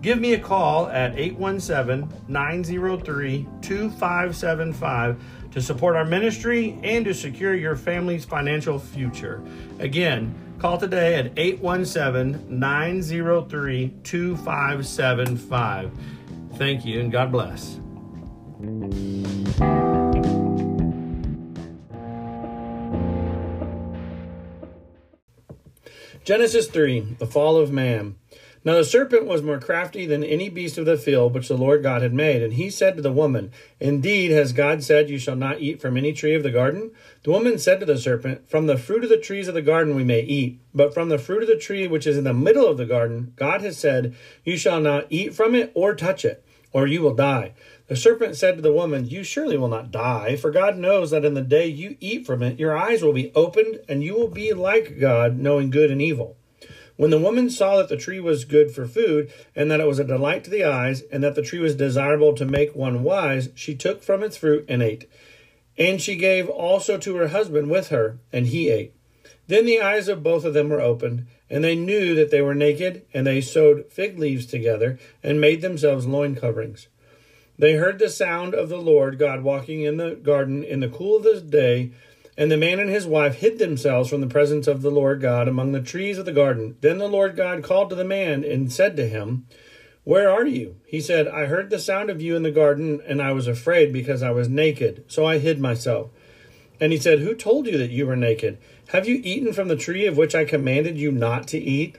Give me a call at 817 903 2575 to support our ministry and to secure your family's financial future. Again, call today at 817 903 2575. Thank you and God bless. Genesis 3 The Fall of Man. Now the serpent was more crafty than any beast of the field which the Lord God had made. And he said to the woman, Indeed, has God said, You shall not eat from any tree of the garden? The woman said to the serpent, From the fruit of the trees of the garden we may eat, but from the fruit of the tree which is in the middle of the garden, God has said, You shall not eat from it or touch it, or you will die. The serpent said to the woman, You surely will not die, for God knows that in the day you eat from it, your eyes will be opened, and you will be like God, knowing good and evil. When the woman saw that the tree was good for food, and that it was a delight to the eyes, and that the tree was desirable to make one wise, she took from its fruit and ate. And she gave also to her husband with her, and he ate. Then the eyes of both of them were opened, and they knew that they were naked, and they sewed fig leaves together, and made themselves loin coverings. They heard the sound of the Lord God walking in the garden in the cool of the day, and the man and his wife hid themselves from the presence of the Lord God among the trees of the garden. Then the Lord God called to the man and said to him, Where are you? He said, I heard the sound of you in the garden, and I was afraid because I was naked, so I hid myself. And he said, Who told you that you were naked? Have you eaten from the tree of which I commanded you not to eat?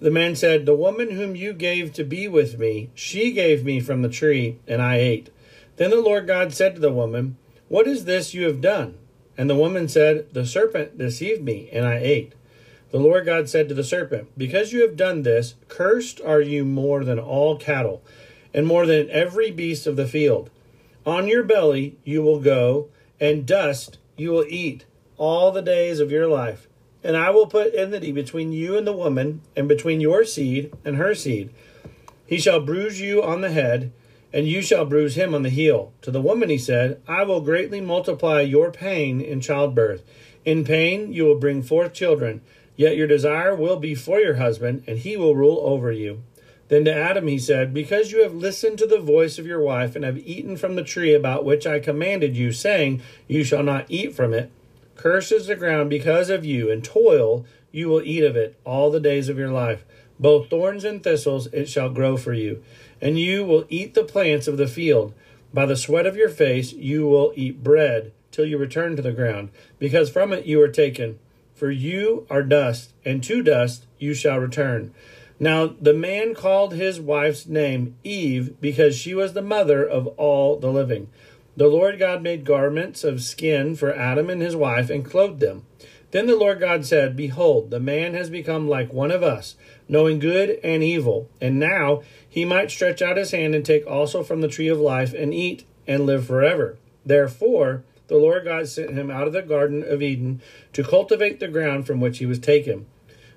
The man said, The woman whom you gave to be with me, she gave me from the tree, and I ate. Then the Lord God said to the woman, What is this you have done? And the woman said, The serpent deceived me, and I ate. The Lord God said to the serpent, Because you have done this, cursed are you more than all cattle, and more than every beast of the field. On your belly you will go, and dust you will eat all the days of your life. And I will put enmity between you and the woman, and between your seed and her seed. He shall bruise you on the head, and you shall bruise him on the heel. To the woman he said, I will greatly multiply your pain in childbirth. In pain you will bring forth children, yet your desire will be for your husband, and he will rule over you. Then to Adam he said, Because you have listened to the voice of your wife, and have eaten from the tree about which I commanded you, saying, You shall not eat from it, curses the ground because of you, and toil you will eat of it all the days of your life. Both thorns and thistles it shall grow for you and you will eat the plants of the field. By the sweat of your face you will eat bread till you return to the ground, because from it you are taken. For you are dust, and to dust you shall return. Now the man called his wife's name Eve, because she was the mother of all the living. The Lord God made garments of skin for Adam and his wife, and clothed them. Then the Lord God said, Behold, the man has become like one of us, knowing good and evil. And now he might stretch out his hand and take also from the tree of life and eat and live forever. Therefore, the Lord God sent him out of the Garden of Eden to cultivate the ground from which he was taken.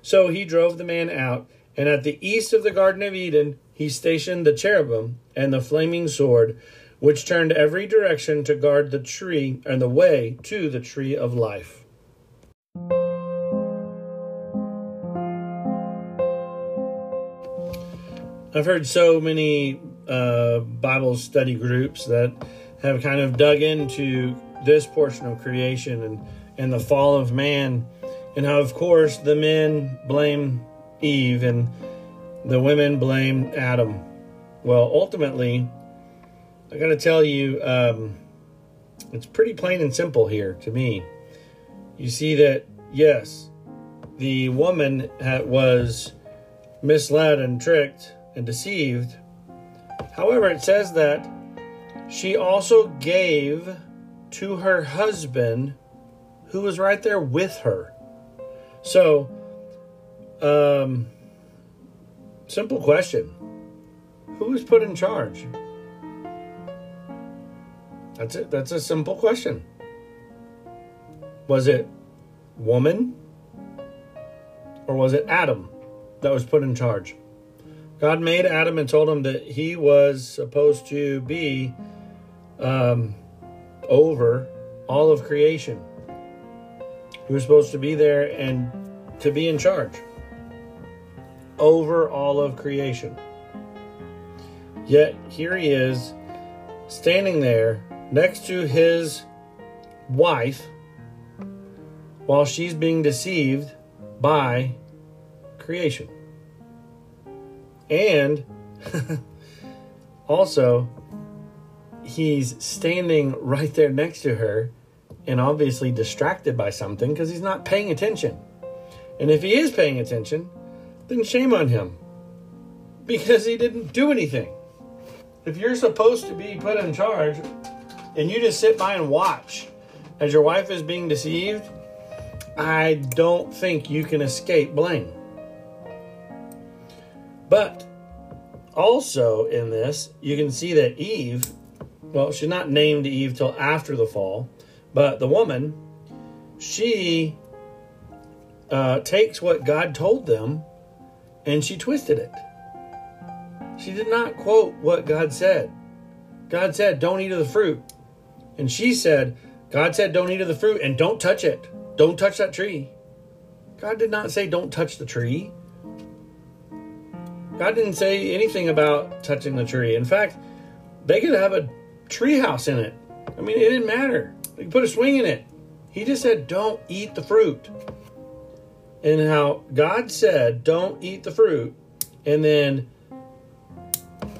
So he drove the man out, and at the east of the Garden of Eden he stationed the cherubim and the flaming sword, which turned every direction to guard the tree and the way to the tree of life. I've heard so many uh, Bible study groups that have kind of dug into this portion of creation and, and the fall of man, and how, of course, the men blame Eve and the women blame Adam. Well, ultimately, I got to tell you, um, it's pretty plain and simple here to me. You see that, yes, the woman was misled and tricked and deceived. However, it says that she also gave to her husband who was right there with her. So, um, simple question Who was put in charge? That's it. That's a simple question. Was it woman or was it Adam that was put in charge? God made Adam and told him that he was supposed to be um, over all of creation. He was supposed to be there and to be in charge over all of creation. Yet here he is standing there next to his wife while she's being deceived by creation. And also, he's standing right there next to her and obviously distracted by something because he's not paying attention. And if he is paying attention, then shame on him because he didn't do anything. If you're supposed to be put in charge and you just sit by and watch as your wife is being deceived, I don't think you can escape blame. But also in this, you can see that Eve, well, she's not named Eve till after the fall, but the woman, she uh, takes what God told them and she twisted it. She did not quote what God said. God said, Don't eat of the fruit. And she said, God said, Don't eat of the fruit and don't touch it. Don't touch that tree. God did not say, Don't touch the tree. God didn't say anything about touching the tree. In fact, they could have a tree house in it. I mean, it didn't matter. They could put a swing in it. He just said, don't eat the fruit. And how God said, don't eat the fruit. And then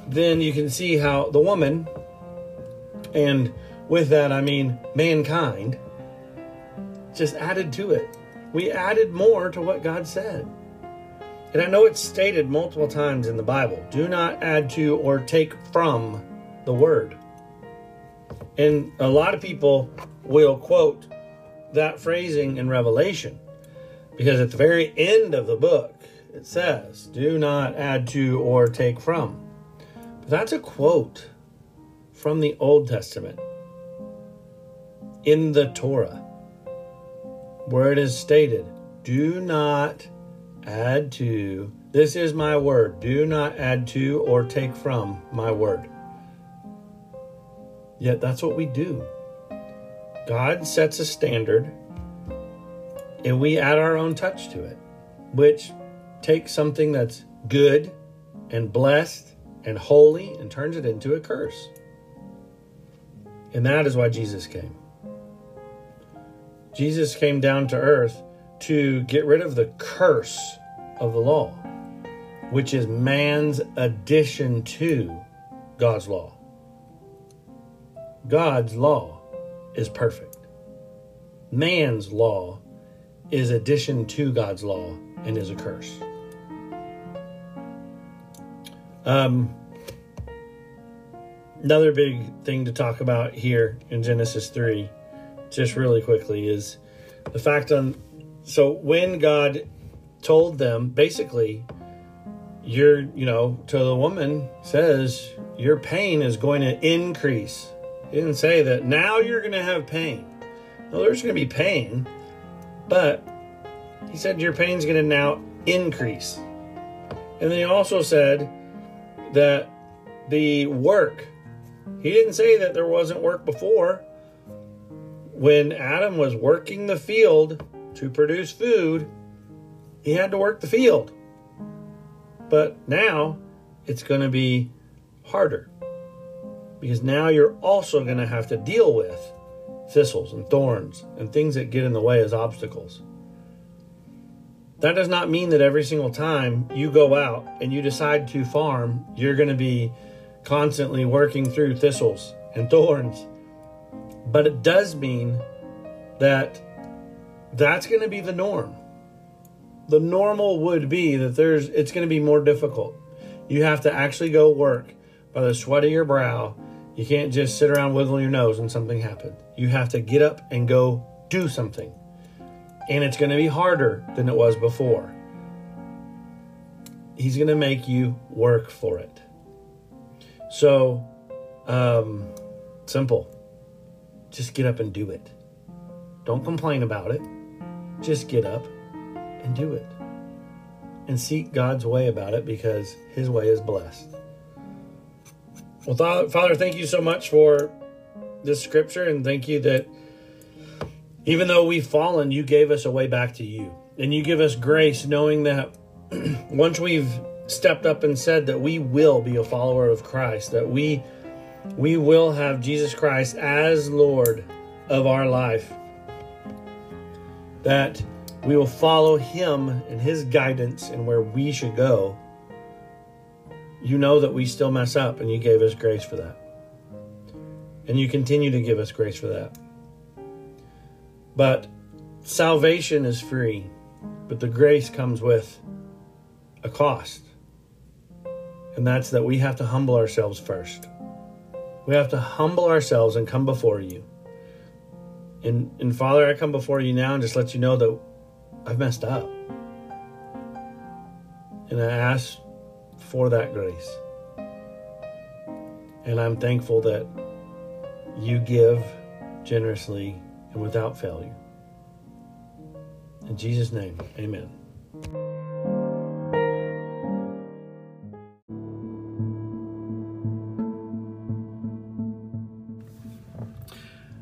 then you can see how the woman, and with that I mean mankind, just added to it. We added more to what God said. And I know it's stated multiple times in the Bible do not add to or take from the word. And a lot of people will quote that phrasing in Revelation because at the very end of the book it says, do not add to or take from. But that's a quote from the Old Testament in the Torah where it is stated, do not add to. This is my word. Do not add to or take from my word. Yet that's what we do. God sets a standard and we add our own touch to it, which takes something that's good and blessed and holy and turns it into a curse. And that is why Jesus came. Jesus came down to earth to get rid of the curse of the law, which is man's addition to God's law. God's law is perfect. Man's law is addition to God's law and is a curse. Um, another big thing to talk about here in Genesis 3, just really quickly, is the fact on so when God told them basically, you're, you know, to the woman says, your pain is going to increase. He didn't say that now you're going to have pain. No, there's going to be pain, but he said your pain's going to now increase. And then he also said that the work, he didn't say that there wasn't work before. When Adam was working the field to produce food, he had to work the field. But now it's going to be harder because now you're also going to have to deal with thistles and thorns and things that get in the way as obstacles. That does not mean that every single time you go out and you decide to farm, you're going to be constantly working through thistles and thorns. But it does mean that that's going to be the norm. The normal would be that there's it's going to be more difficult. You have to actually go work by the sweat of your brow. You can't just sit around wiggling your nose and something happened. You have to get up and go do something. And it's going to be harder than it was before. He's going to make you work for it. So, um, simple. Just get up and do it. Don't complain about it. Just get up and do it. And seek God's way about it because His way is blessed. Well, Father, thank you so much for this scripture, and thank you that even though we've fallen, you gave us a way back to you. And you give us grace knowing that once we've stepped up and said that we will be a follower of Christ, that we we will have Jesus Christ as Lord of our life. That we will follow him and his guidance and where we should go. You know that we still mess up and you gave us grace for that. And you continue to give us grace for that. But salvation is free, but the grace comes with a cost. And that's that we have to humble ourselves first. We have to humble ourselves and come before you. And, and Father, I come before you now and just let you know that I've messed up. And I ask for that grace. And I'm thankful that you give generously and without failure. In Jesus' name, amen.